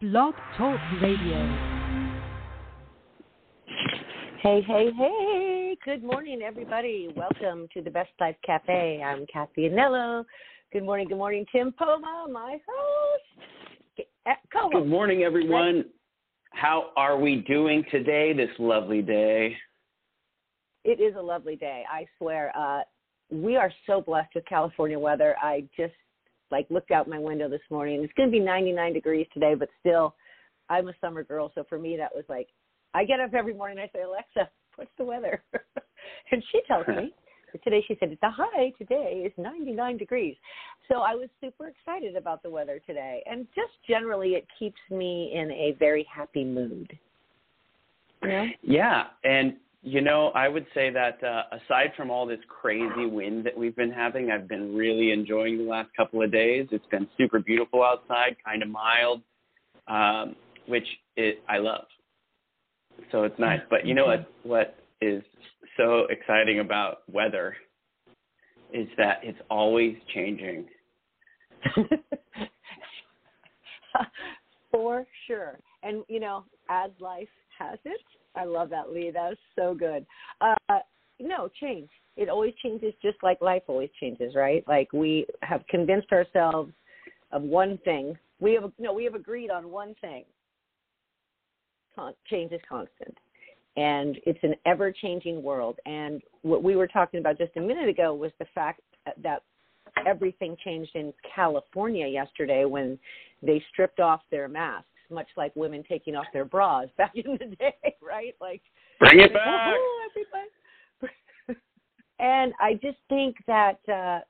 Blog Talk Radio. Hey, hey, hey. Good morning, everybody. Welcome to the Best Life Cafe. I'm Kathy Anello. Good morning, good morning, Tim Poma, my host. Uh, co-host. Good morning, everyone. How are we doing today, this lovely day? It is a lovely day, I swear. Uh, we are so blessed with California weather. I just like looked out my window this morning. It's going to be 99 degrees today, but still, I'm a summer girl, so for me that was like, I get up every morning. I say, Alexa, what's the weather? and she tells me. Today she said it's the high today is 99 degrees. So I was super excited about the weather today, and just generally it keeps me in a very happy mood. You know? Yeah, and you know, I would say that uh, aside from all this crazy wind that we've been having, I've been really enjoying the last couple of days. It's been super beautiful outside, kind of mild, um, which it, I love. So it's nice. But you know what? What is so exciting about weather is that it's always changing. For sure. And, you know, as life has it, I love that, Lee. That was so good. Uh, no, change. It always changes just like life always changes, right? Like we have convinced ourselves of one thing. We have no, we have agreed on one thing. Con- change is constant. And it's an ever changing world. And what we were talking about just a minute ago was the fact that everything changed in California yesterday when they stripped off their masks much like women taking off their bras back in the day, right? Like bring it back, everybody. and I just think that uh,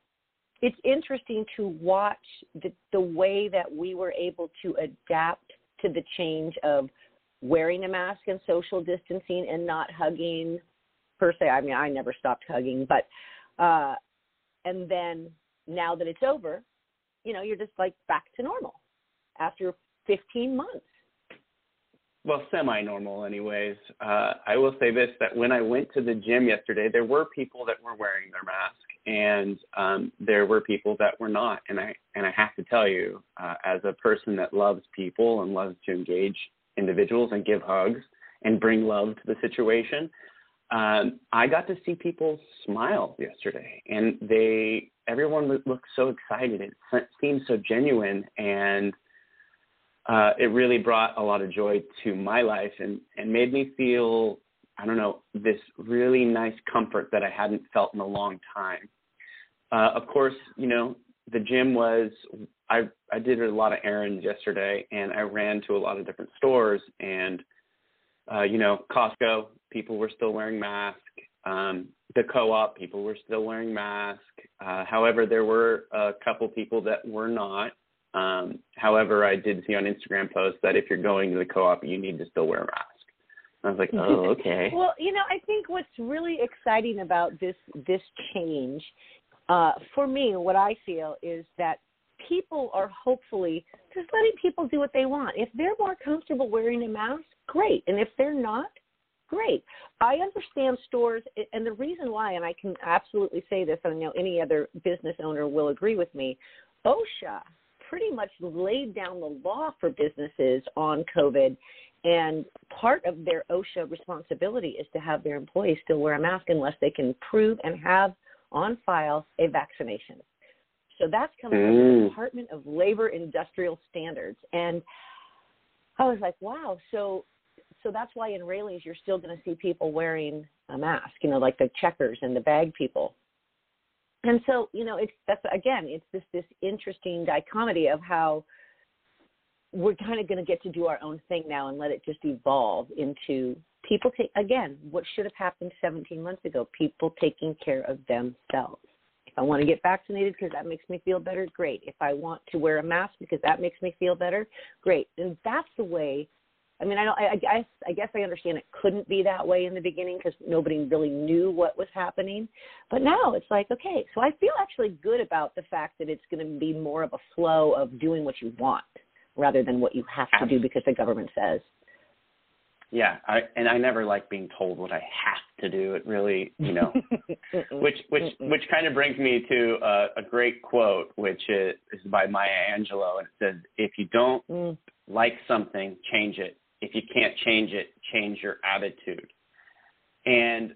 it's interesting to watch the, the way that we were able to adapt to the change of wearing a mask and social distancing and not hugging per se. I mean, I never stopped hugging, but uh, and then now that it's over, you know, you're just like back to normal after 15 months. Well, semi normal, anyways. Uh, I will say this that when I went to the gym yesterday, there were people that were wearing their mask, and um, there were people that were not. And I and I have to tell you, uh, as a person that loves people and loves to engage individuals and give hugs and bring love to the situation, um, I got to see people smile yesterday, and they everyone looked so excited. It seemed so genuine, and uh, it really brought a lot of joy to my life and, and made me feel, I don't know, this really nice comfort that I hadn't felt in a long time. Uh, of course, you know, the gym was, I, I did a lot of errands yesterday and I ran to a lot of different stores and, uh, you know, Costco, people were still wearing masks. Um, the co-op, people were still wearing masks. Uh, however, there were a couple people that were not. Um, however, I did see on Instagram posts that if you're going to the co-op, you need to still wear a mask. I was like, oh, okay. well, you know, I think what's really exciting about this this change, uh, for me, what I feel is that people are hopefully just letting people do what they want. If they're more comfortable wearing a mask, great, and if they're not, great. I understand stores, and the reason why, and I can absolutely say this, and I know any other business owner will agree with me. OSHA pretty much laid down the law for businesses on COVID. And part of their OSHA responsibility is to have their employees still wear a mask unless they can prove and have on file a vaccination. So that's coming from the Mm. Department of Labor Industrial Standards. And I was like, wow. So so that's why in Raley's you're still going to see people wearing a mask, you know, like the checkers and the bag people and so you know it's that's again it's this this interesting dichotomy of how we're kind of going to get to do our own thing now and let it just evolve into people take again what should have happened 17 months ago people taking care of themselves. If i want to get vaccinated because that makes me feel better great. If i want to wear a mask because that makes me feel better great. And that's the way I mean, I don't. I, I guess I guess I understand it couldn't be that way in the beginning because nobody really knew what was happening. But now it's like, okay, so I feel actually good about the fact that it's going to be more of a flow of doing what you want rather than what you have to do because the government says. Yeah, I and I never like being told what I have to do. It really, you know, which which which kind of brings me to a, a great quote, which is, is by Maya Angelou, and it says, "If you don't Mm. like something, change it. If you can't change it, change your attitude. And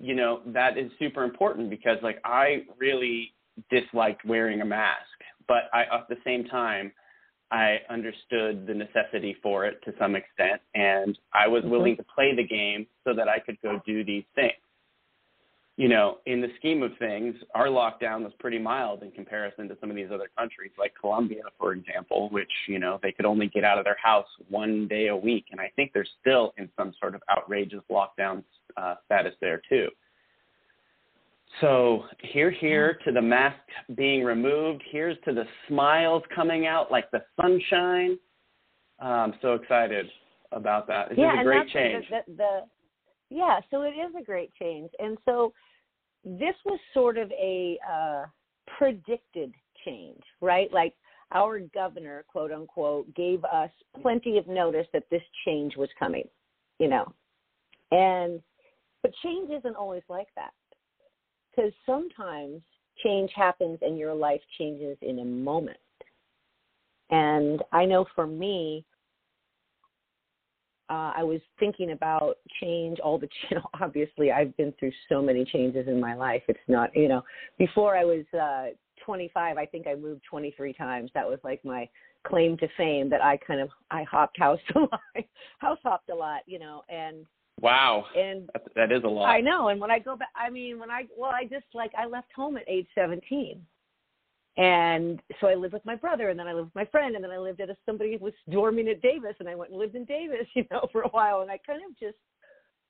you know, that is super important because like I really disliked wearing a mask, but I at the same time I understood the necessity for it to some extent and I was Mm-hmm. willing to play the game so that I could go do these things you know, in the scheme of things, our lockdown was pretty mild in comparison to some of these other countries, like Colombia, for example, which, you know, they could only get out of their house one day a week. And I think they're still in some sort of outrageous lockdown uh, status there, too. So here, here to the mask being removed. Here's to the smiles coming out like the sunshine. Uh, I'm so excited about that. This yeah, is a great change. The, the yeah, so it is a great change, and so this was sort of a uh, predicted change, right? Like our governor, quote unquote, gave us plenty of notice that this change was coming, you know, and but change isn't always like that because sometimes change happens and your life changes in a moment. And I know for me, uh, I was thinking about change all the you know obviously I've been through so many changes in my life it's not you know before I was uh 25 I think I moved 23 times that was like my claim to fame that I kind of I hopped house a lot house hopped a lot you know and Wow. and That, that is a lot. I know and when I go back I mean when I well I just like I left home at age 17 and so I lived with my brother, and then I lived with my friend, and then I lived at a somebody who was dorming at Davis, and I went and lived in Davis, you know, for a while, and I kind of just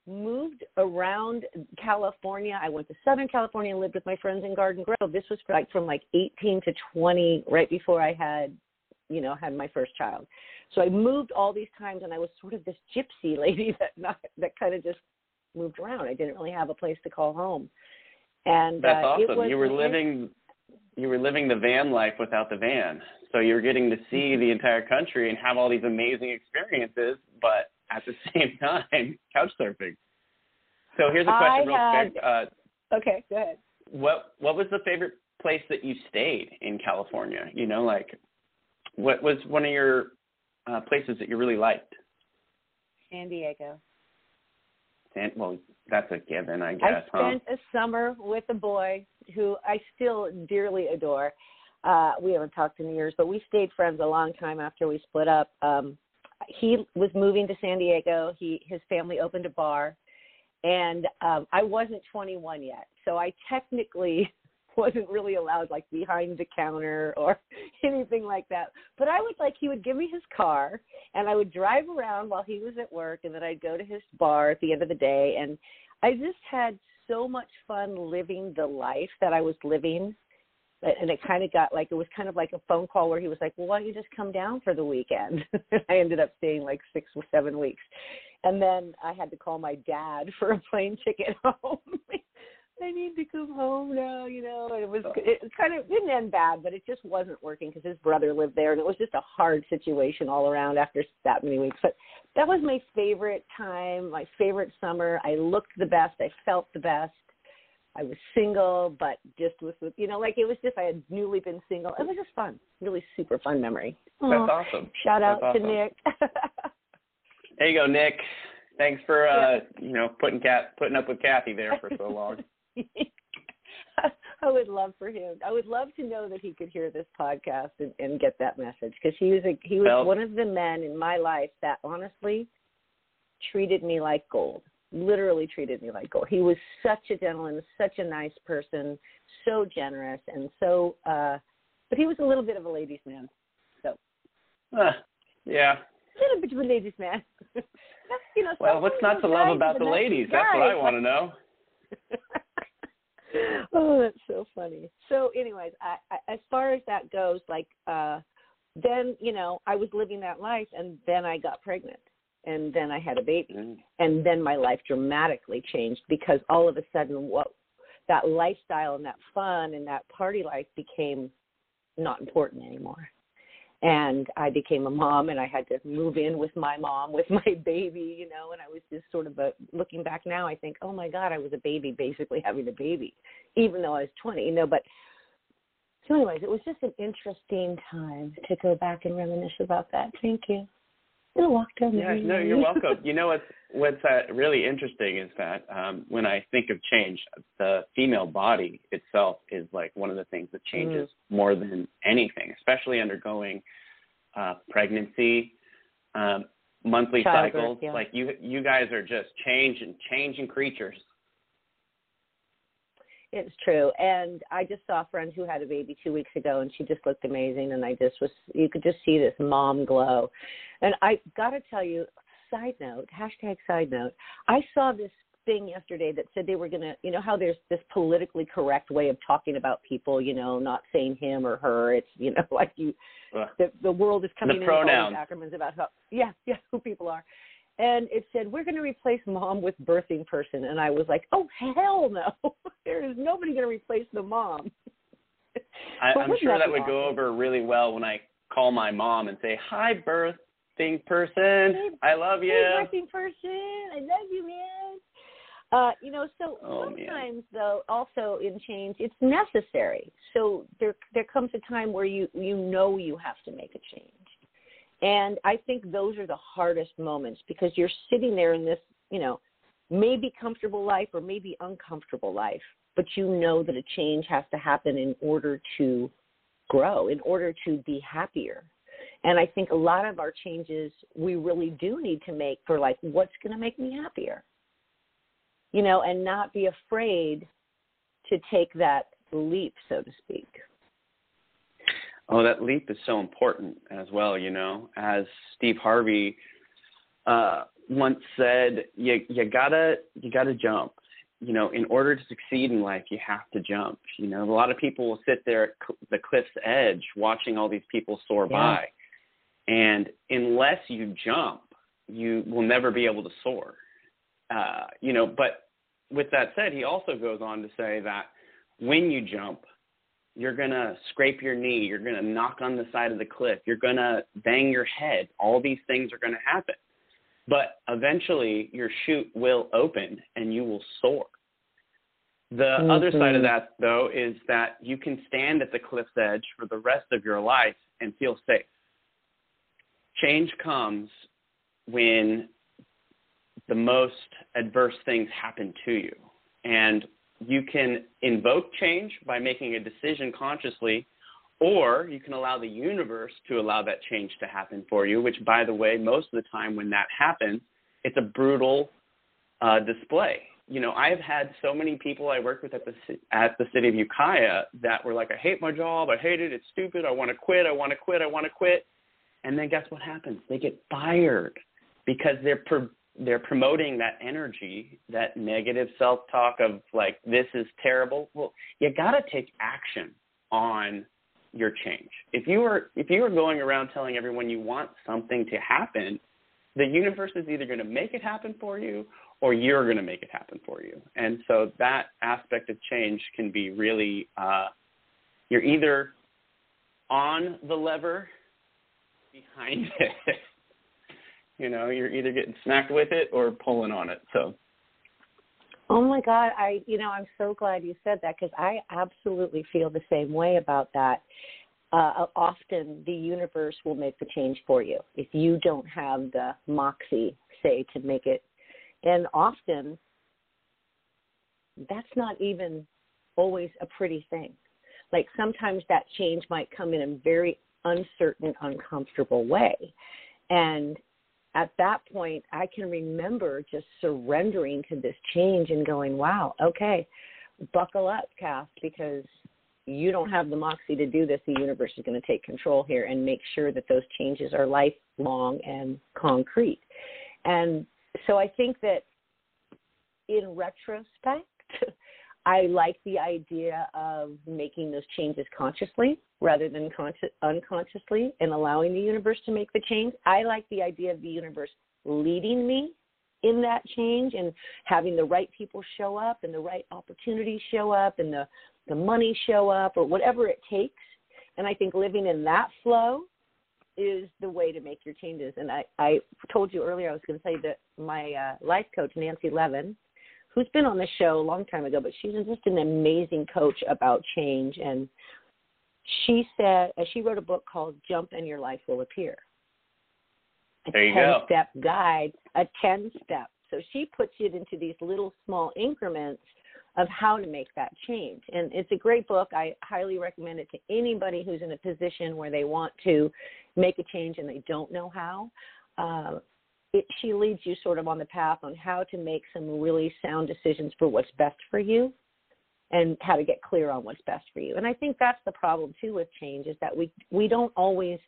moved around California. I went to Southern California and lived with my friends in Garden Grove. This was like from like 18 to 20, right before I had, you know, had my first child. So I moved all these times, and I was sort of this gypsy lady that not that kind of just moved around. I didn't really have a place to call home. And That's uh, it awesome. was You were living you were living the van life without the van. So you were getting to see Mm-hmm. the entire country and have all these amazing experiences, but at the same time, couch surfing. So here's a question I real had- quick. Uh, Okay, go ahead. what what was the favorite place that you stayed in California? You know, like what was one of your uh, places that you really liked? San Diego. And, well, that's a given, I guess, I huh? spent a summer with a boy who I still dearly adore. Uh, we haven't talked in years, but we stayed friends a long time after we split up. Um, he was moving to San Diego. He his family opened a bar, and um, I wasn't 21 yet, so I technically wasn't really allowed like behind the counter or anything like that. But I would like he would give me his car and I would drive around while he was at work and then I'd go to his bar at the end of the day and I just had so much fun living the life that I was living and it kind of got like it was kind of like a phone call where he was like, "Well, why don't you just come down for the weekend?" I ended up staying like 6 or 7 weeks. And then I had to call my dad for a plane ticket home. I need to come home now, you know. And it was oh. it kind of didn't end bad, but it just wasn't working because his brother lived there, and it was just a hard situation all around after that many weeks. But that was my favorite time, my favorite summer. I looked the best, I felt the best. I was single, but just with, with you know, like it was just I had newly been single. It was just fun, really super fun memory. That's Aw. awesome. Shout out That's to awesome. Nick. There you go, Nick. Thanks for uh, you know putting Cat putting up with Kathy there for so long. I would love for him. I would love to know that he could hear this podcast and, and get that message because he was a, he was Well- one of the men in my life that honestly treated me like gold. Literally treated me like gold. He was such a gentleman, such a nice person, so generous, and so. uh But he was a little bit of a ladies' man. So Uh, yeah. a little bit of a ladies' man. you know. Well, what's not to love about the ladies? That's what I want to know. oh, that's so funny. So, anyways, I, I, as far as that goes, like, uh, then you know, I was living that life, and then I got pregnant, and then I had a baby, Mm. and then my life dramatically changed because all of a sudden, what that lifestyle and that fun and that party life became not important anymore. And I became a mom, and I had to move in with my mom, with my baby, you know. And I was just sort of a looking back now. I think, oh my God, I was a baby, basically having a baby, even though I was 20, you know. But So, anyways, it was just an interesting time to go back and reminisce about that. Thank you. Welcome. Yeah, no, you're welcome. you know what's what's uh, really interesting is that um, when I think of change, the female body itself is like one of the things that changes mm. more than anything, especially undergoing uh, pregnancy, um, monthly Childbirth, cycles. Yeah. Like you, you guys are just changing, changing creatures. It's true. And I just saw a friend who had a baby two weeks ago and she just looked amazing and I just was you could just see this mom glow. And I gotta tell you, side note, hashtag side note, I saw this thing yesterday that said they were gonna you know how there's this politically correct way of talking about people, you know, not saying him or her. It's you know, like you the the world is coming the in these acronyms about how yeah, yeah, who people are and it said we're going to replace mom with birthing person. And i was like oh hell no. There is nobody going to replace the mom. I, i'm sure that, would awesome? go over really well when i call my mom and say hi birthing person. Hey, i love you hey, birthing person. I love you man. Uh, you know, so oh, sometimes man. though, also in change, it's necessary. So there, there comes a time where you you know you have to make a change, and I think those are the hardest moments because you're sitting there in this, you know, maybe comfortable life or maybe uncomfortable life, but you know that a change has to happen in order to grow, in order to be happier. And I think a lot of our changes we really do need to make for like, what's going to make me happier? You know, and not be afraid to take that leap, so to speak. Oh, that leap is so important as well. You know, as Steve Harvey uh, once said, you you gotta you gotta jump. You know, in order to succeed in life, you have to jump. You know, a lot of people will sit there at the cliff's edge watching all these people soar yeah. by, and unless you jump, you will never be able to soar. Uh, you know, but with that said, he also goes on to say that when you jump, you're going to scrape your knee, you're going to knock on the side of the cliff, you're going to bang your head. All these things are going to happen. But eventually your chute will open and you will soar. The mm-hmm. other side of that, though, is that you can stand at the cliff's edge for the rest of your life and feel safe. Change comes when the most adverse things happen to you. And you can invoke change by making a decision consciously, or you can allow the universe to allow that change to happen for you, which, by the way, most of the time when that happens, it's a brutal uh, display. You know, I've had so many people I worked with at the at the city of Ukiah that were like, "I hate my job. I hate it. It's stupid. I want to quit. I want to quit. I want to quit." And then guess what happens? They get fired because they're they're promoting that energy, that negative self-talk of like this is terrible. Well, you got to take action on your change. If you are if you are going around telling everyone you want something to happen, the universe is either going to make it happen for you or you're going to make it happen for you. And so that aspect of change can be really uh, you're either on the lever behind it you know, you're either getting smacked with it or pulling on it. So. Oh my God, I you know I'm so glad you said that because I absolutely feel the same way about that. Uh, often the universe will make the change for you if you don't have the moxie, say, to make it. And often that's not even always a pretty thing. Like sometimes that change might come in a very uncertain, uncomfortable way. And at that point, I can remember just surrendering to this change and going, wow, okay, buckle up, Kath, because you don't have the moxie to do this. The universe is going to take control here and make sure that those changes are lifelong and concrete. And so I think that in retrospect, I like the idea of making those changes consciously rather than conscious, unconsciously and allowing the universe to make the change. I like the idea of the universe leading me in that change and having the right people show up and the right opportunities show up and the, the money show up or whatever it takes. And I think living in that flow is the way to make your changes. And I, I told you earlier, I was going to say that my uh, life coach, Nancy Levin, who's been on the show a long time ago, but she's just an amazing coach about change. And she said uh, she wrote a book called Jump and Your Life Will Appear. A There you 10 go. step guide, a 10 step. So she puts it into these little small increments of how to make that change. And it's a great book. I highly recommend it to anybody who's in a position where they want to make a change and they don't know how. Uh, it, she leads you sort of on the path on how to make some really sound decisions for what's best for you and how to get clear on what's best for you. And I think that's the problem too with change is that we we don't always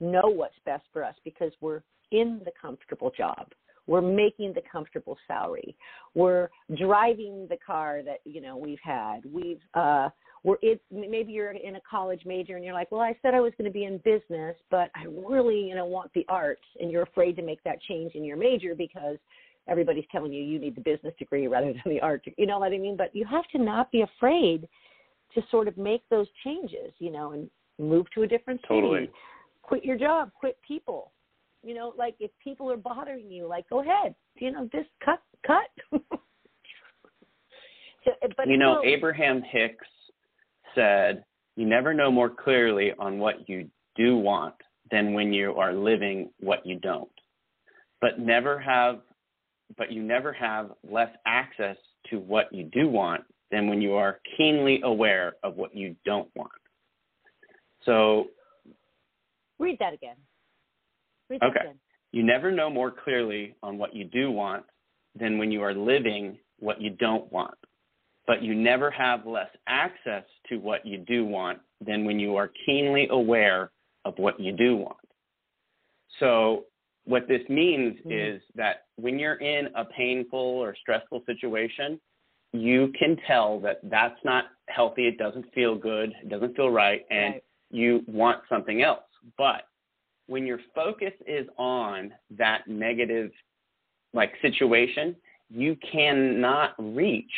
know what's best for us because we're in the comfortable job. We're making the comfortable salary. We're driving the car that you know we've had. We've uh, we're it. Maybe you're in a college major and you're like, well, I said I was going to be in business, but I really you know want the arts, and you're afraid to make that change in your major because everybody's telling you you need the business degree rather than the art. You know what I mean? But you have to not be afraid to sort of make those changes. You know, and move to a different city. Totally. Quit your job. Quit people you know like if people are bothering you like go ahead you know just cut cut so, but you know, still, Abraham Hicks said, "You never know more clearly on what you do want than when you are living what you don't. But never have, but you never have less access to what you do want than when you are keenly aware of what you don't want." So read that again read that Okay. again you never know more clearly on what you do want than when you are living what you don't want. But you never have less access to what you do want than when you are keenly aware of what you do want. So, what this means Mhm. is that when you're in a painful or stressful situation, you can tell that that's not healthy, it doesn't feel good, it doesn't feel right, and right. you want something else. But when your focus is on that negative like situation, you cannot reach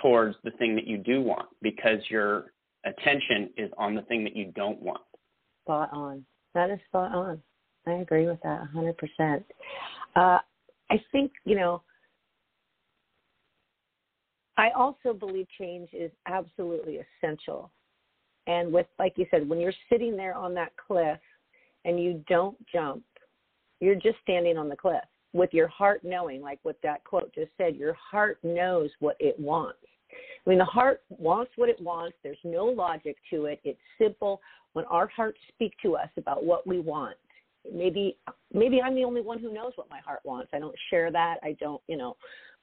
towards the thing that you do want because your attention is on the thing that you don't want. spot on that is spot on i agree with that hundred percent uh i think you know I also believe change is absolutely essential. And with, like you said, when you're sitting there on that cliff and you don't jump, you're just standing on the cliff with your heart knowing, like what that quote just said, your heart knows what it wants. I mean, the heart wants what it wants. There's no logic to it. It's simple. When our hearts speak to us about what we want, maybe maybe I'm the only one who knows what my heart wants. I don't share that. I don't, you know,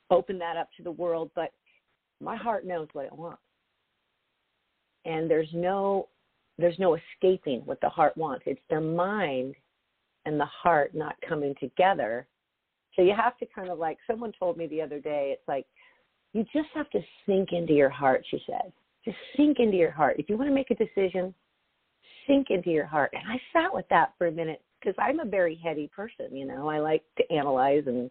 open that up to the world, but my heart knows what it wants. And there's no there's no escaping what the heart wants. It's the mind and the heart not coming together. So you have to kind of like someone told me the other day, it's like you just have to sink into your heart, she said. Just sink into your heart. If you want to make a decision, sink into your heart. And I sat with that for a minute because I'm a very heady person, you know. I like to analyze and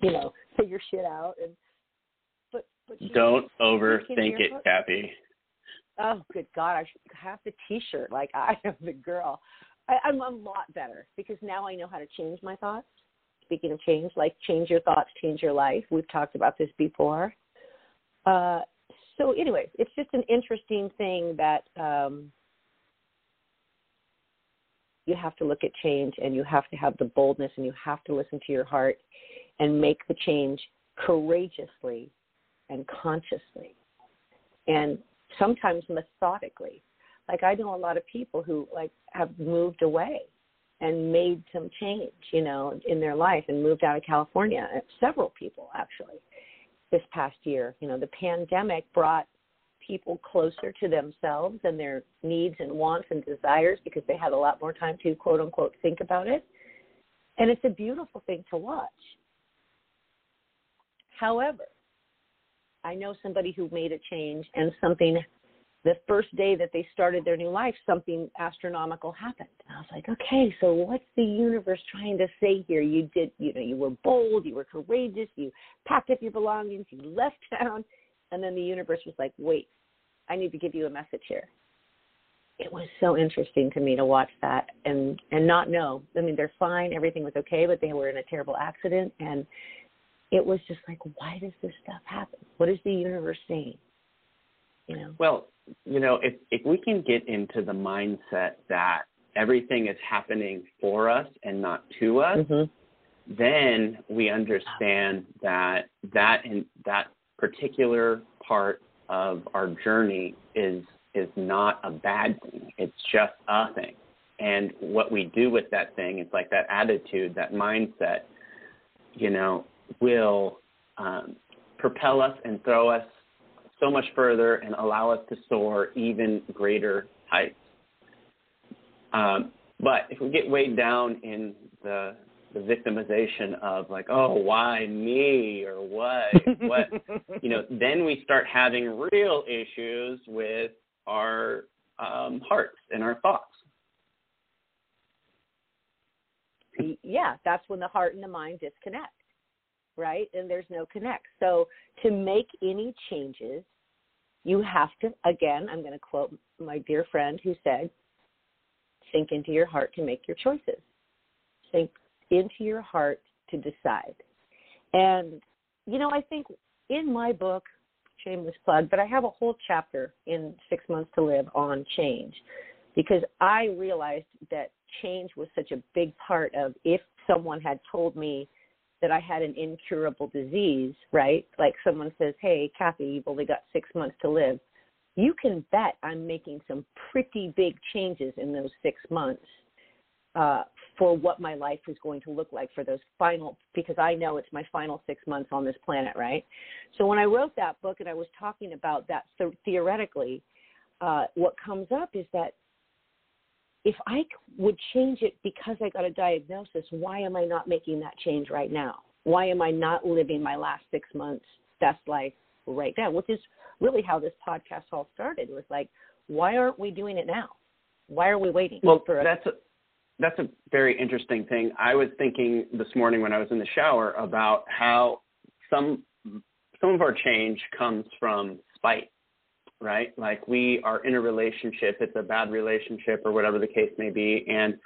you know, figure shit out and but but Don't overthink it, heart. Cappy. Oh, good God! I should have the T-shirt. Like I am the girl. I, I'm a lot better because now I know how to change my thoughts. Speaking of change, like change your thoughts, change your life. We've talked about this before. Uh, so, anyway, it's just an interesting thing that um, you have to look at change, and you have to have the boldness, and you have to listen to your heart, and make the change courageously and consciously, and sometimes methodically. Like I know a lot of people who like have moved away and made some change, you know, in their life and moved out of California. Uh, several people actually this past year. You know, the pandemic brought people closer to themselves and their needs and wants and desires because they had a lot more time to quote unquote think about it. And it's a beautiful thing to watch. However, I know somebody who made a change and something the first day that they started their new life, something astronomical happened. And I was like, okay, so what's the universe trying to say here? You did, you know, you were bold, you were courageous, you packed up your belongings, you left town, and then the universe was like, wait, I need to give you a message here. It was so interesting to me to watch that and and not know. I mean, they're fine, everything was okay, but they were in a terrible accident, and it was just like, why does this stuff happen? What is the universe saying? You know. Well, you know, if if we can get into the mindset that everything is happening for us and not to us, mm-hmm. then we understand that that in that particular part of our journey is is not a bad thing. It's just a thing. And what we do with that thing, it's like that attitude, that mindset, you know, will um, propel us and throw us so much further and allow us to soar even greater heights. Um, but if we get weighed down in the the victimization of like, oh, why me or what, what, you know, then we start having real issues with our um, hearts and our thoughts. Yeah, that's when the heart and the mind disconnect, right? And there's no connect. So to make any changes, you have to, again, I'm going to quote my dear friend who said, sink into your heart to make your choices. Sink into your heart to decide. And, you know, I think in my book, shameless plug, but I have a whole chapter in Six Months to Live on change because I realized that change was such a big part of if someone had told me that I had an incurable disease, right? Like someone says, Hey, Kathy, you've only got six months to live. You can bet I'm making some pretty big changes in those six months uh, for what my life is going to look like for those final, because I know it's my final six months on this planet, right? So when I wrote that book and I was talking about that th- theoretically, uh, what comes up is that if I would change it because I got a diagnosis, why am I not making that change right now? Why am I not living my last six months best life right now? Which is really how this podcast all started. It was like, why aren't we doing it now? Why are we waiting? Well, for a- that's a that's a very interesting thing. I was thinking this morning when I was in the shower about how some some of our change comes from spite right? Like we are in a relationship, it's a bad relationship or whatever the case may be, and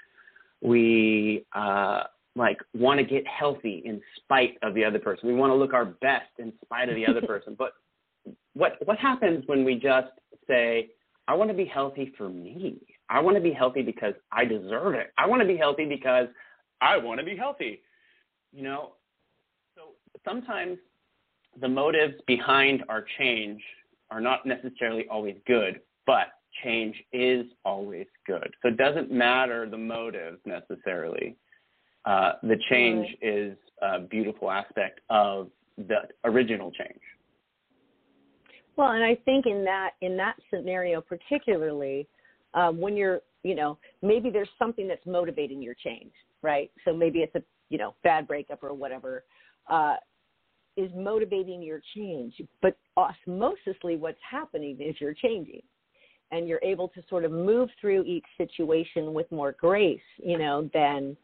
we uh, like want to get healthy in spite of the other person. We want to look our best in spite of the other person. But what what happens when we just say, I want to be healthy for me. I want to be healthy because I deserve it. I want to be healthy because I want to be healthy. You know, so sometimes the motives behind our change are not necessarily always good, but change is always good. So it doesn't matter the motive necessarily. Uh, the change right. is a beautiful aspect of the original change. Well, and I think in that in that scenario particularly, um, when you're you know maybe there's something that's motivating your change, right? So maybe it's a you know bad breakup or whatever. Uh, is motivating your change. But osmosisly, what's happening is you're changing and you're able to sort of move through each situation with more grace, you know, than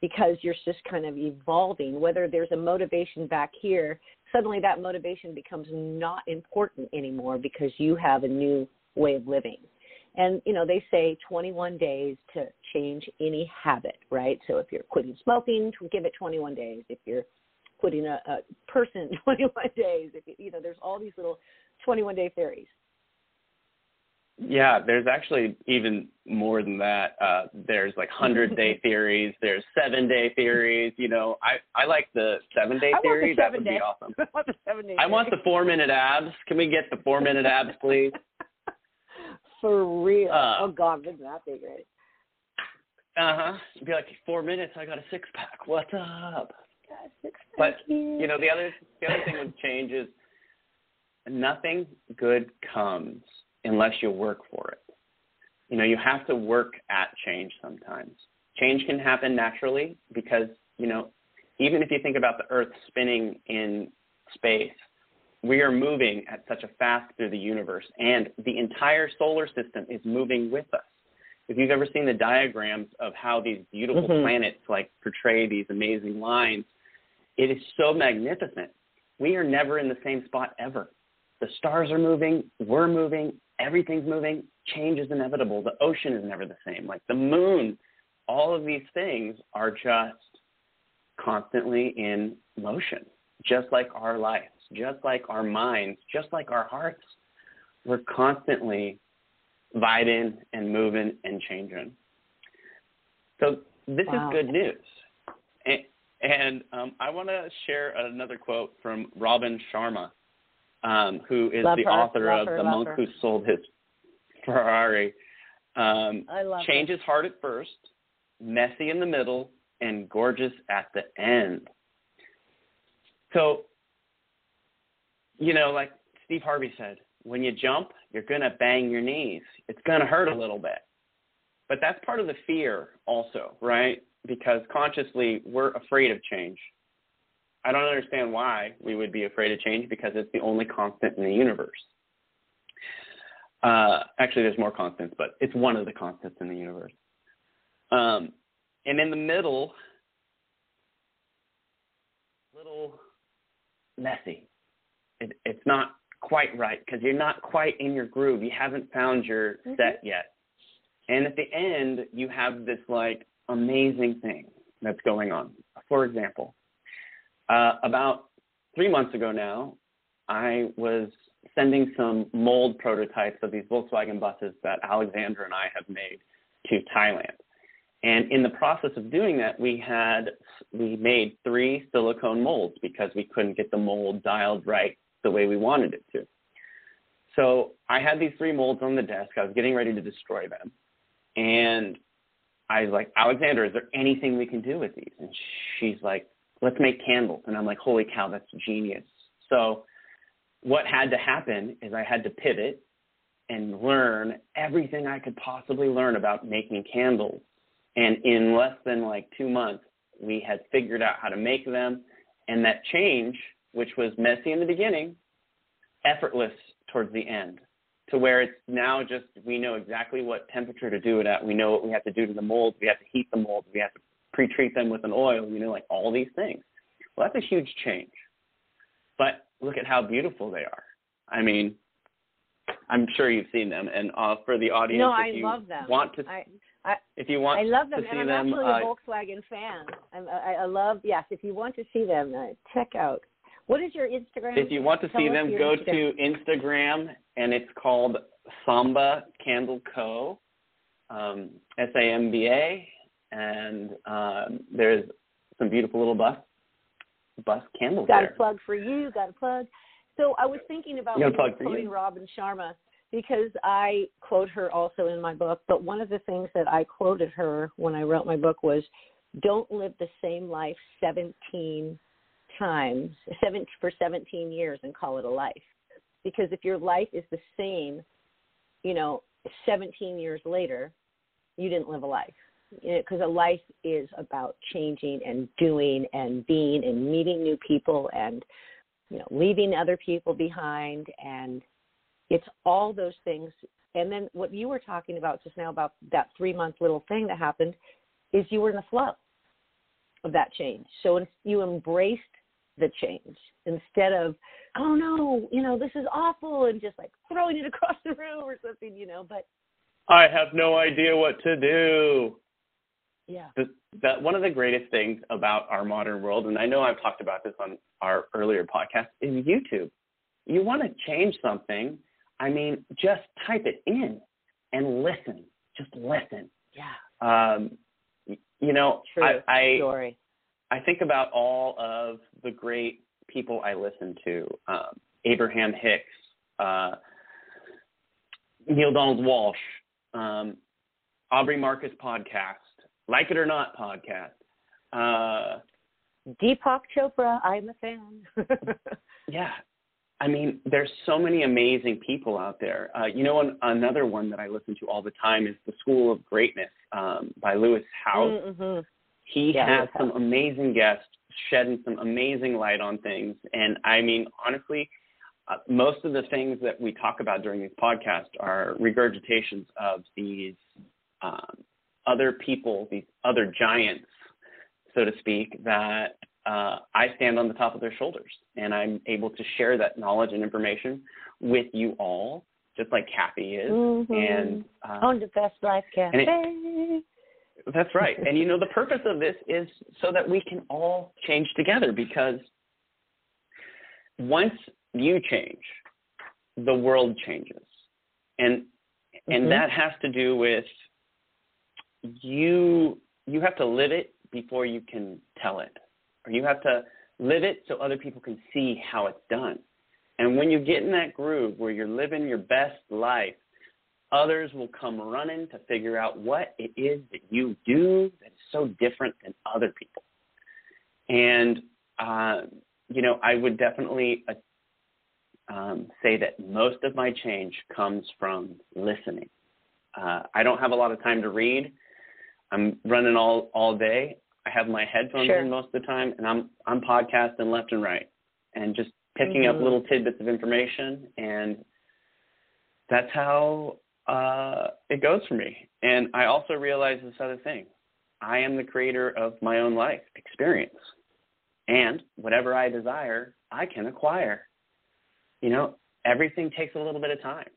because you're just kind of evolving. Whether there's a motivation back here, suddenly that motivation becomes not important anymore because you have a new way of living. And, you know, they say 21 days to change any habit, right? So if you're quitting smoking, give it 21 days. If you're putting a, a person 21 days. If you, you know, there's all these little 21 day theories. Yeah, there's actually even more than that. Uh, there's like hundred day theories. There's seven day theories. You know, I I like the seven day theory. that would day. be awesome. I want the seven day. I want the four minute abs. Can we get the four minute abs, please? For real. Uh, oh God, wouldn't that be great? Uh huh. Be like four minutes. I got a six pack. What's up? Thank but you. you know the other the other thing with change is nothing good comes unless you work for it. You know, you have to work at change sometimes. Change can happen naturally because, you know, even if you think about the earth spinning in space, we are moving at such a fast through the universe and the entire solar system is moving with us. If you've ever seen the diagrams of how these beautiful mm-hmm. planets like portray these amazing lines, it is so magnificent. We are never in the same spot ever. The stars are moving, we're moving, everything's moving. Change is inevitable. The ocean is never the same. Like the moon, all of these things are just constantly in motion, just like our lives, just like our minds, just like our hearts. we're constantly vibing and moving and changing. So this Wow. is good news. And, um, I want to share another quote from Robin Sharma, um, who is Love the her, author of her, The Monk her. Who Sold His Ferrari. Um, I love change is hard at first, messy in the middle, and gorgeous at the end. So, you know, like Steve Harvey said, when you jump, you're going to bang your knees. It's going to hurt a little bit. But that's part of the fear also, right? Because consciously, we're afraid of change. I don't understand why we would be afraid of change because it's the only constant in the universe. Uh, actually, there's more constants, but it's one of the constants in the universe. Um, and in the middle, little messy. It, it's not quite right because you're not quite in your groove. You haven't found your Mhm. set yet. And at the end, you have this like amazing thing that's going on. For example, uh, about three months ago now, I was sending some mold prototypes of these Volkswagen buses that Alexandra and I have made to Thailand. And in the process of doing that, we had we made three silicone molds because we couldn't get the mold dialed right the way we wanted it to. So I had these three molds on the desk. I was getting ready to destroy them. And I was like, Alexander, is there anything we can do with these? And she's like, let's make candles. And I'm like, holy cow, that's genius. So what had to happen is I had to pivot and learn everything I could possibly learn about making candles. And in less than like two months, we had figured out how to make them. And that change, which was messy in the beginning, effortless towards the end, to where it's now just we know exactly what temperature to do it at. We know what we have to do to the molds. We have to heat the molds. We have to pre-treat them with an oil. You know, like all these things. Well, that's a huge change. But look at how beautiful they are. I mean, I'm sure you've seen them. And uh, for the audience, No, if I you love them. want to, I, I, if you want I love them, to and I'm them, actually uh, a Volkswagen fan. I'm, I, I love. Yes, if you want to see them, uh, check out. What is your Instagram? If you want to Tell see them, go Instagram. to Instagram, and it's called Samba Candle Co. Um, S A M B A, and um, there's some beautiful little bus bus candles Got a plug for you. Got a plug. So I was thinking about Got a when you were plug for quoting. Robin Sharma because I quote her also in my book. But one of the things that I quoted her when I wrote my book was, "Don't live the same life 17 times, seven for 17 years, and call it a life." Because if your life is the same, you know, 17 years later, you didn't live a life. Because a life is about changing and doing and being and meeting new people and you know leaving other people behind and it's all those things and then what you were talking about just now about that three month little thing that happened is you were in the flow of that change so you embraced the change instead of oh no you know this is awful and just like throwing it across the room or something you know but I have no idea what to do. yeah the, that one of the greatest things about our modern world, and I know I've talked about this on our earlier podcast, is YouTube. You want to change something, I mean, just type it in and listen. Just listen. yeah Um, you know, true I, I story I think about all of the great people I listen to. Um, Abraham Hicks, uh, Neale Donald Walsch, um, Aubrey Marcus podcast, Like It or Not podcast. Uh, deepak chopra i'm a fan yeah, I mean, there's so many amazing people out there. Uh, you know, an, another one that I listen to all the time is The School of Greatness um, by Lewis Howes. hmm He Yeah, has some amazing guests shedding some amazing light on things. And I mean, honestly, uh, most of the things that we talk about during these podcasts are regurgitations of these um, other people, these other giants, so to speak, that uh, I stand on the top of their shoulders. And I'm able to share that knowledge and information with you all, just like Kathy is. Mhm. And uh, on the best life cafe that's right. And you know, the purpose of this is so that we can all change together because once you change, the world changes. and and Mhm. that has to do with you you have to live it before you can tell it or you have to live it so other people can see how it's done and when you get in that groove where you're living your best life others will come running to figure out what it is that you do that is so different than other people and uh, you know i would definitely uh, um, say that most of my change comes from listening uh, I don't have a lot of time to read. I'm running all all day. I have my headphones Sure. in most of the time, and I'm I'm podcasting left and right, and just picking up Mhm. little tidbits of information, and that's how uh, it goes for me. And I also realize this other thing: I am the creator of my own life experience, and whatever I desire, I can acquire. You know, everything takes a little bit of time,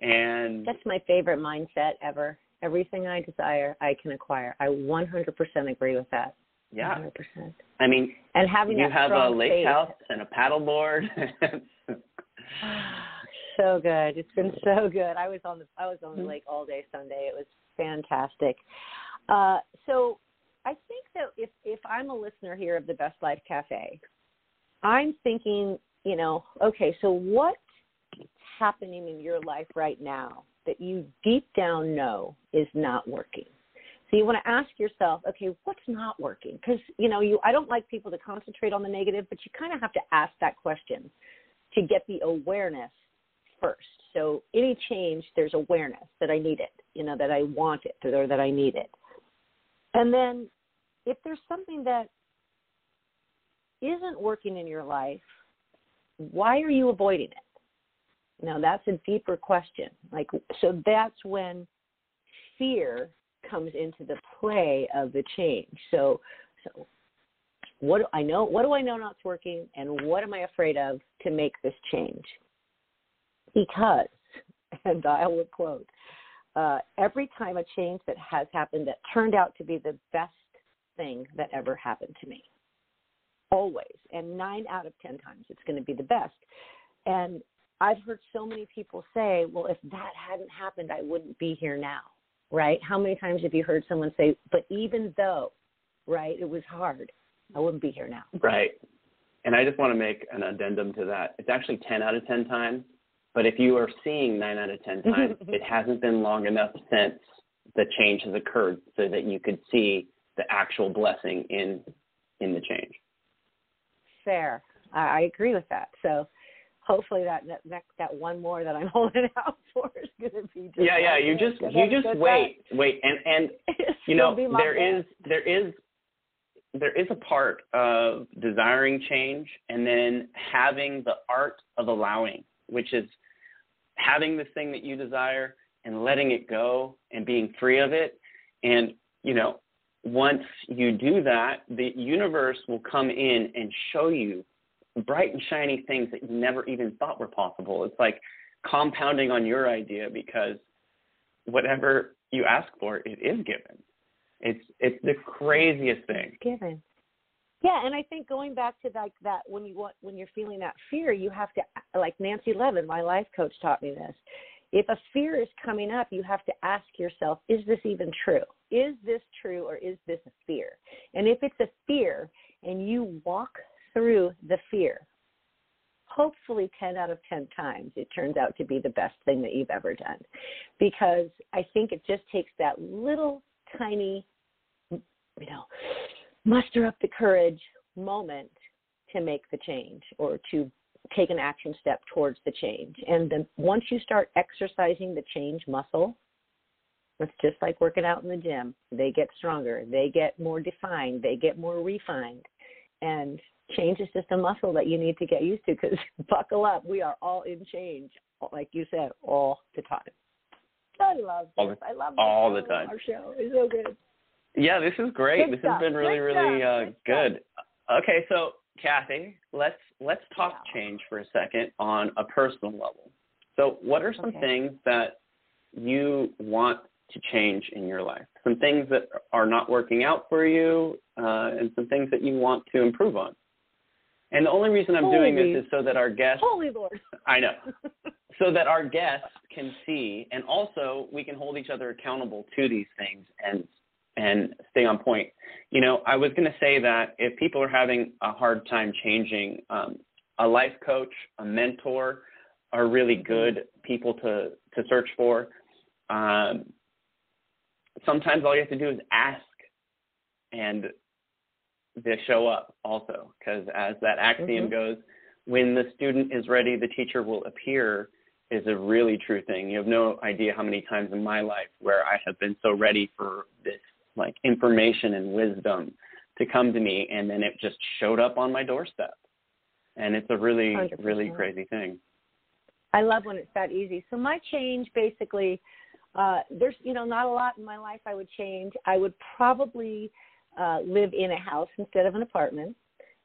and That's my favorite mindset ever. Everything I desire, I can acquire. I 100% agree with that. yeah, 100%. I mean, And having you have a lake faith. house and a paddleboard. so good. It's been so good. I was on the I was on the Mhm. lake all day Sunday. It was fantastic. Uh, so I think that if if I'm a listener here of the Best Life Cafe, I'm thinking, you know, okay, so what's happening in your life right now that you deep down know is not working? So you want to ask yourself, okay, what's not working? Because you know, you I don't like people to concentrate on the negative, but you kind of have to ask that question to get the awareness first. So any change, there's awareness that I need it, you know, that I want it or that I need it. And then if there's something that isn't working in your life, why are you avoiding it? Now that's a deeper question. Like so that's when fear comes into the play of the change. So so what do I know what do I know not's working and what am I afraid of to make this change? Because and I will quote, uh, every time a change that has happened that turned out to be the best thing that ever happened to me. Always. And nine out of ten times it's going to be the best. And I've heard so many people say, well, if that hadn't happened, I wouldn't be here now. Right? How many times have you heard someone say, but even though, right, it was hard, I wouldn't be here now. right. And I just want to make an addendum to that. It's actually 10 out of 10 times, but if you are seeing 9 out of 10 times, it hasn't been long enough since the change has occurred so that you could see the actual blessing in in the change. Fair. I, agree with that. So hopefully that, that that that one more that I'm holding out for is going to be just yeah, yeah, you just you just wait, wait and and you know there is there is there is a part of desiring change and then having the art of allowing which is having this thing that you desire and letting it go and being free of it and you know once you do that the universe will come in and show you bright and shiny things that you never even thought were possible it's like compounding on your idea because whatever you ask for it is given it's it's the craziest thing. given. Yeah, and I think going back to like that when you want when you're feeling that fear, you have to like Nancy Levin, my life coach, taught me this. If a fear is coming up, you have to ask yourself, is this even true? Is this true or is this a fear? And if it's a fear and you walk through the fear, hopefully 10 out of 10 times it turns out to be the best thing that you've ever done. Because I think it just takes that little tiny you know, muster up the courage moment to make the change or to take an action step towards the change. And then once you start exercising the change muscle, it's just like working out in the gym. They get stronger, they get more defined, they get more refined. And change is just a muscle that you need to get used to because buckle up, we are all in change, like you said, all the time. I love this. I love this. all the time. Our show is so good. Yeah, this is great. Good this stuff. has been really, Good really uh, Good good. Okay, so Kathy, let's let's talk Yeah. change for a second on a personal level. So, what are some Okay. things that you want to change in your life? Some things that are not working out for you, uh, and some things that you want to improve on. And the only reason I'm doing this is so that our guests Holy Lord. I know. so that our guests can see and also we can hold each other accountable to these things and and stay on point. You know, I was going to say that if people are having a hard time changing, um, a life coach, a mentor are really good people to to search for. Um, sometimes all you have to do is ask, and they show up also. Because as that axiom Mhm. goes, when the student is ready, the teacher will appear. Is a really true thing. You have no idea how many times in my life where I have been so ready for this like information and wisdom to come to me, and then it just showed up on my doorstep. And it's a really, really 100%. crazy thing. I love when it's that easy. So my change basically, uh, there's you know not a lot in my life I would change. I would probably uh, live in a house instead of an apartment.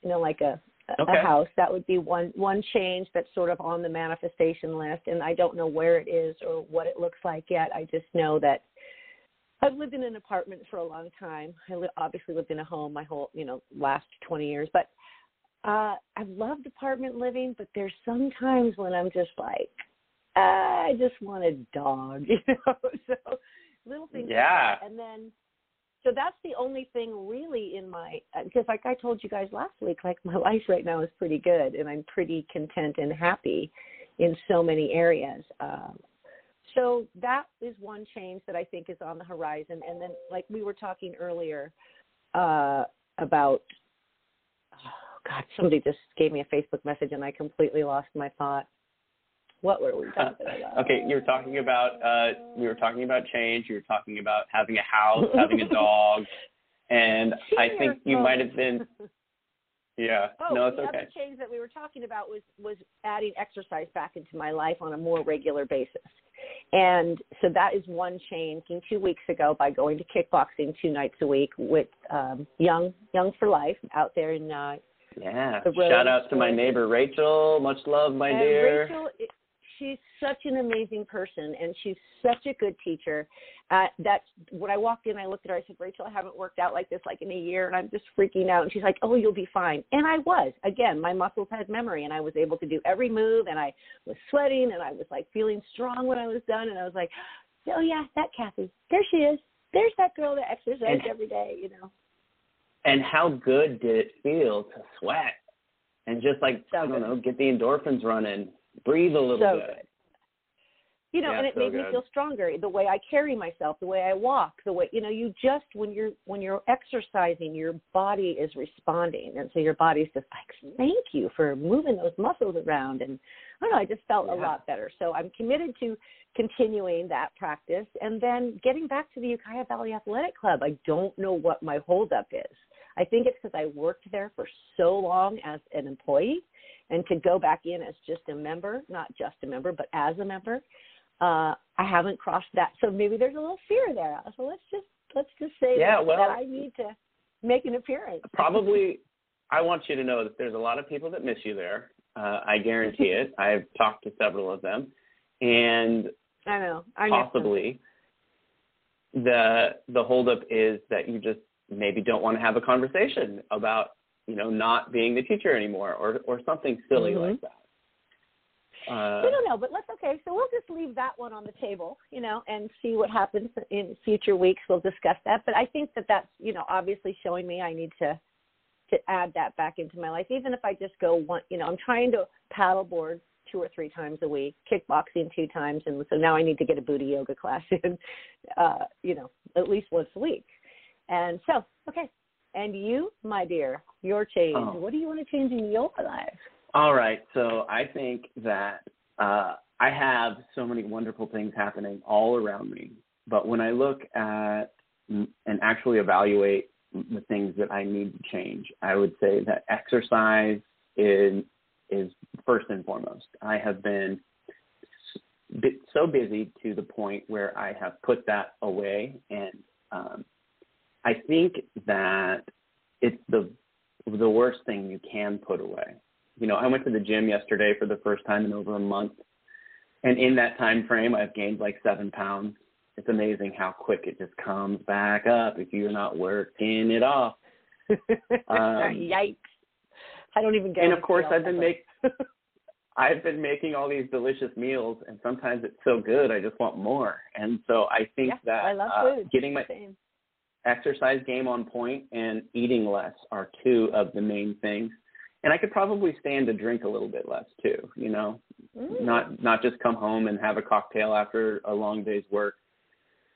You know, like a a house. That would be one one change that's sort of on the manifestation list. And I don't know where it is or what it looks like yet. I just know that I've lived in an apartment for a long time. I li- obviously lived in a home my whole you know last 20 years, but uh I've loved apartment living, but there's sometimes when I'm just like, I just want a dog, you know. so little things. like Yeah. that. And then, so that's the only thing really in my because like I told you guys last week, like my life right now is pretty good, and I'm pretty content and happy in so many areas. Um, so that is one change that I think is on the horizon. And then, like we were talking earlier uh, about, oh God, somebody just gave me a Facebook message and I completely lost my thought. What were we talking about? Okay, you were talking about uh, we were talking about change. You were talking about having a house, having a dog, and I think you might have been. Yeah, Oh, no, it's the okay. other change that we were talking about was was adding exercise back into my life on a more regular basis, and so that is one change. Two weeks ago, by going to kickboxing two nights a week with um, Young Young for Life out there in uh, Yeah, the shout out to my neighbor Rachel. Much love, my and dear. Rachel, she's such an amazing person, and she's such a good teacher. Uh, that when I walked in, I looked at her. I said, "Rachel, I haven't worked out like this like in a year, and I'm just freaking out." And she's like, "Oh, you'll be fine." And I was. Again, my muscles had memory, and I was able to do every move, and I was sweating, and I was like feeling strong when I was done, and I was like, "Oh yeah, that Kathy, there she is. There's that girl that exercises every day." You know. And how good did it feel to sweat and just like I don't know, get the endorphins running, breathe a little So bit. good. you know Yeah, and it so made me feel stronger the way i carry myself the way i walk the way you know you just when you're when you're exercising your body is responding. And so your body's just like thank you for moving those muscles around. And i don't know i just felt a lot better. So i'm committed to continuing that practice and then getting back to the ukiah valley athletic club. I don't know what my holdup is. I think it's because i worked there for so long as an employee and to go back in as just a member not just a member but as a member uh, I haven't crossed that. So maybe there's a little fear there. So let's just let's just say Yeah, that, well- that I need to make an appearance. Probably, I want you to know that there's a lot of people that miss you there. Uh, I guarantee it. I've talked to several of them, and I know. I possibly the the holdup is that you just maybe don't want to have a conversation about you know not being the teacher anymore or or something silly Mhm. like that. Uh, we don't know, but let's okay. So we'll just leave that one on the table, you know, and see what happens in future weeks. We'll discuss that. But I think that that's you know obviously showing me I need to to add that back into my life, even if I just go one. You know, I'm trying to paddleboard two or three times a week, kickboxing two times, and so now I need to get a booty yoga class in, uh, you know, at least once a week. And so, okay. And you, my dear, your change. Oh. What do you want to change in your life? All right. So I think that uh, I have so many wonderful things happening all around me. But when I look at and actually evaluate the things that I need to change, I would say that exercise is is first and foremost. I have been so busy to the point where I have put that away, and um, I think that it's the the worst thing you can put away you know, I went to the gym yesterday for the first time in over a month. And in that time frame, I've gained like seven pounds. It's amazing how quick it just comes back up if you're not working it off. Um, Yikes. I don't even get. And of course, I've been making. I've been making all these delicious meals, and sometimes it's so good, I just want more. And so I think yeah, that I love uh, getting my Same. Exercise game on point and eating less are two of the main things. And I could probably stand to drink a little bit less too. You know, Mm. not not just come home and have a cocktail after a long day's work.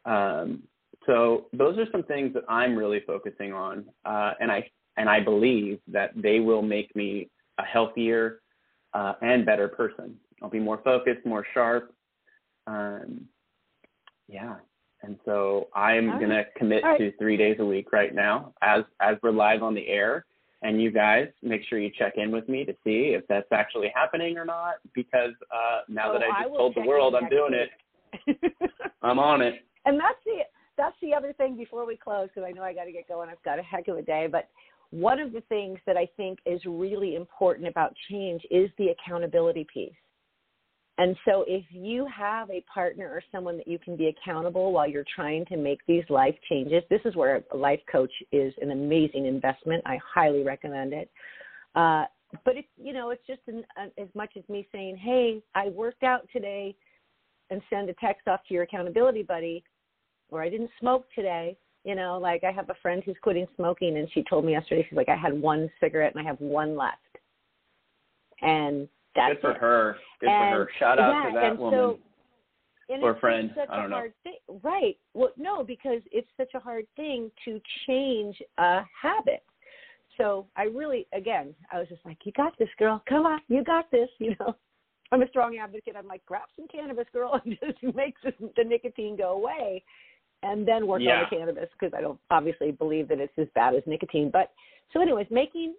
Um, so those are some things that I'm really focusing on, uh, and I and I believe that they will make me a healthier uh, and better person. I'll be more focused, more sharp. Um, yeah, and so I'm gonna commit right. to three days a week right now, as as we're live on the air. And you guys, make sure you check in with me to see if that's actually happening or not. Because uh, now Oh, that I I just will told the world I'm doing week. it, I'm on it. and that's the that's the other thing before we close because I know I got to get going. I've got a heck of a day, but one of the things that I think is really important about change is the accountability piece. And so if you have a partner or someone that you can be accountable while you're trying to make these life changes, this is where a life coach is an amazing investment. I highly recommend it. Uh, but it's you know it's just an, uh, as much as me saying, "Hey, I worked out today," and send a text off to your accountability buddy, or I didn't smoke today. You know, like I have a friend who's quitting smoking, and she told me yesterday she's like, "I had one cigarette and I have one left," and that's Good for it. her. Good And- for her. Shout out yeah, to that woman. So, Or friend, I don't know. right? Well, no, because it's such a hard thing to change a habit. So I really, again, I was just like, "You got this, girl. Come on, you got this." You know, I'm a strong advocate. I'm like, grab some cannabis, girl, and just makes the nicotine go away, and then work Yeah. on the cannabis because I don't obviously believe that it's as bad as nicotine. But so, anyways, making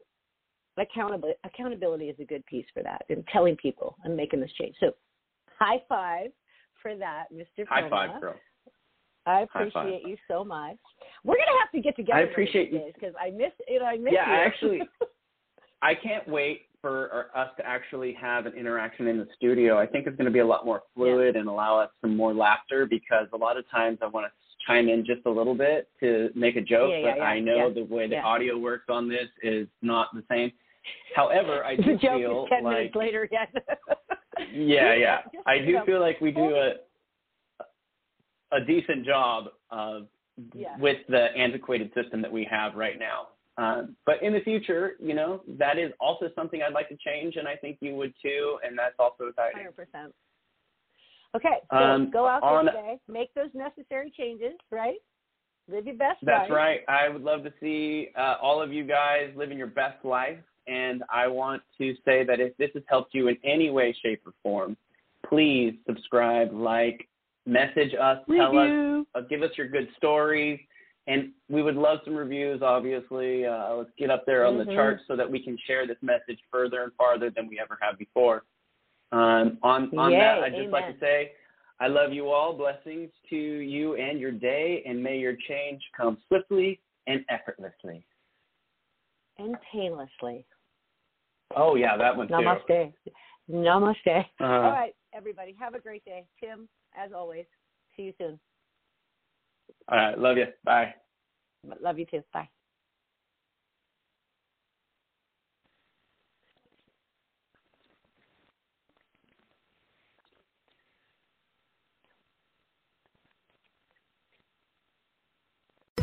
accountability accountability is a good piece for that, and telling people and making this change. So, high five for that, Mr. High five, girl. I appreciate you so much. We're gonna have to get together. I appreciate you. because I miss you know I miss Yeah, you. I actually- I can't wait for us to actually have an interaction in the studio. I think it's going to be a lot more fluid and allow us some more laughter because a lot of times I want to chime in just a little bit to make a joke, Yeah, yeah, but yeah, I know yeah, the way the yeah. audio works on this is not the same. However, I do feel like minutes later. Yeah. yeah, yeah. I do feel like we do a a decent job of Yeah. with the antiquated system that we have right now. Um, but in the future, you know, that is also something I'd like to change, and I think you would too, and that's also exciting. Hundred percent. Okay, so Um, go out there on- today, make those necessary changes, right? Live your best That's life. right. I would love to see uh, all of you guys living your best life. And I want to say that if this has helped you in any way, shape, or form, please subscribe, like, message us, tell us, uh, give us your good stories. And we would love some reviews, obviously. Uh, let's get up there on the Mhm. charts so that we can share this message further and farther than we ever have before. Um, on on Yay, that, I'd just like to say I love you all. Blessings to you and your day, and may your change come swiftly and effortlessly. and painlessly. Oh yeah, that one too. Namaste. Namaste. Uh, All right, everybody, have a great day. Tim, as always, see you soon. All right, love you. Bye. Love you too. Bye.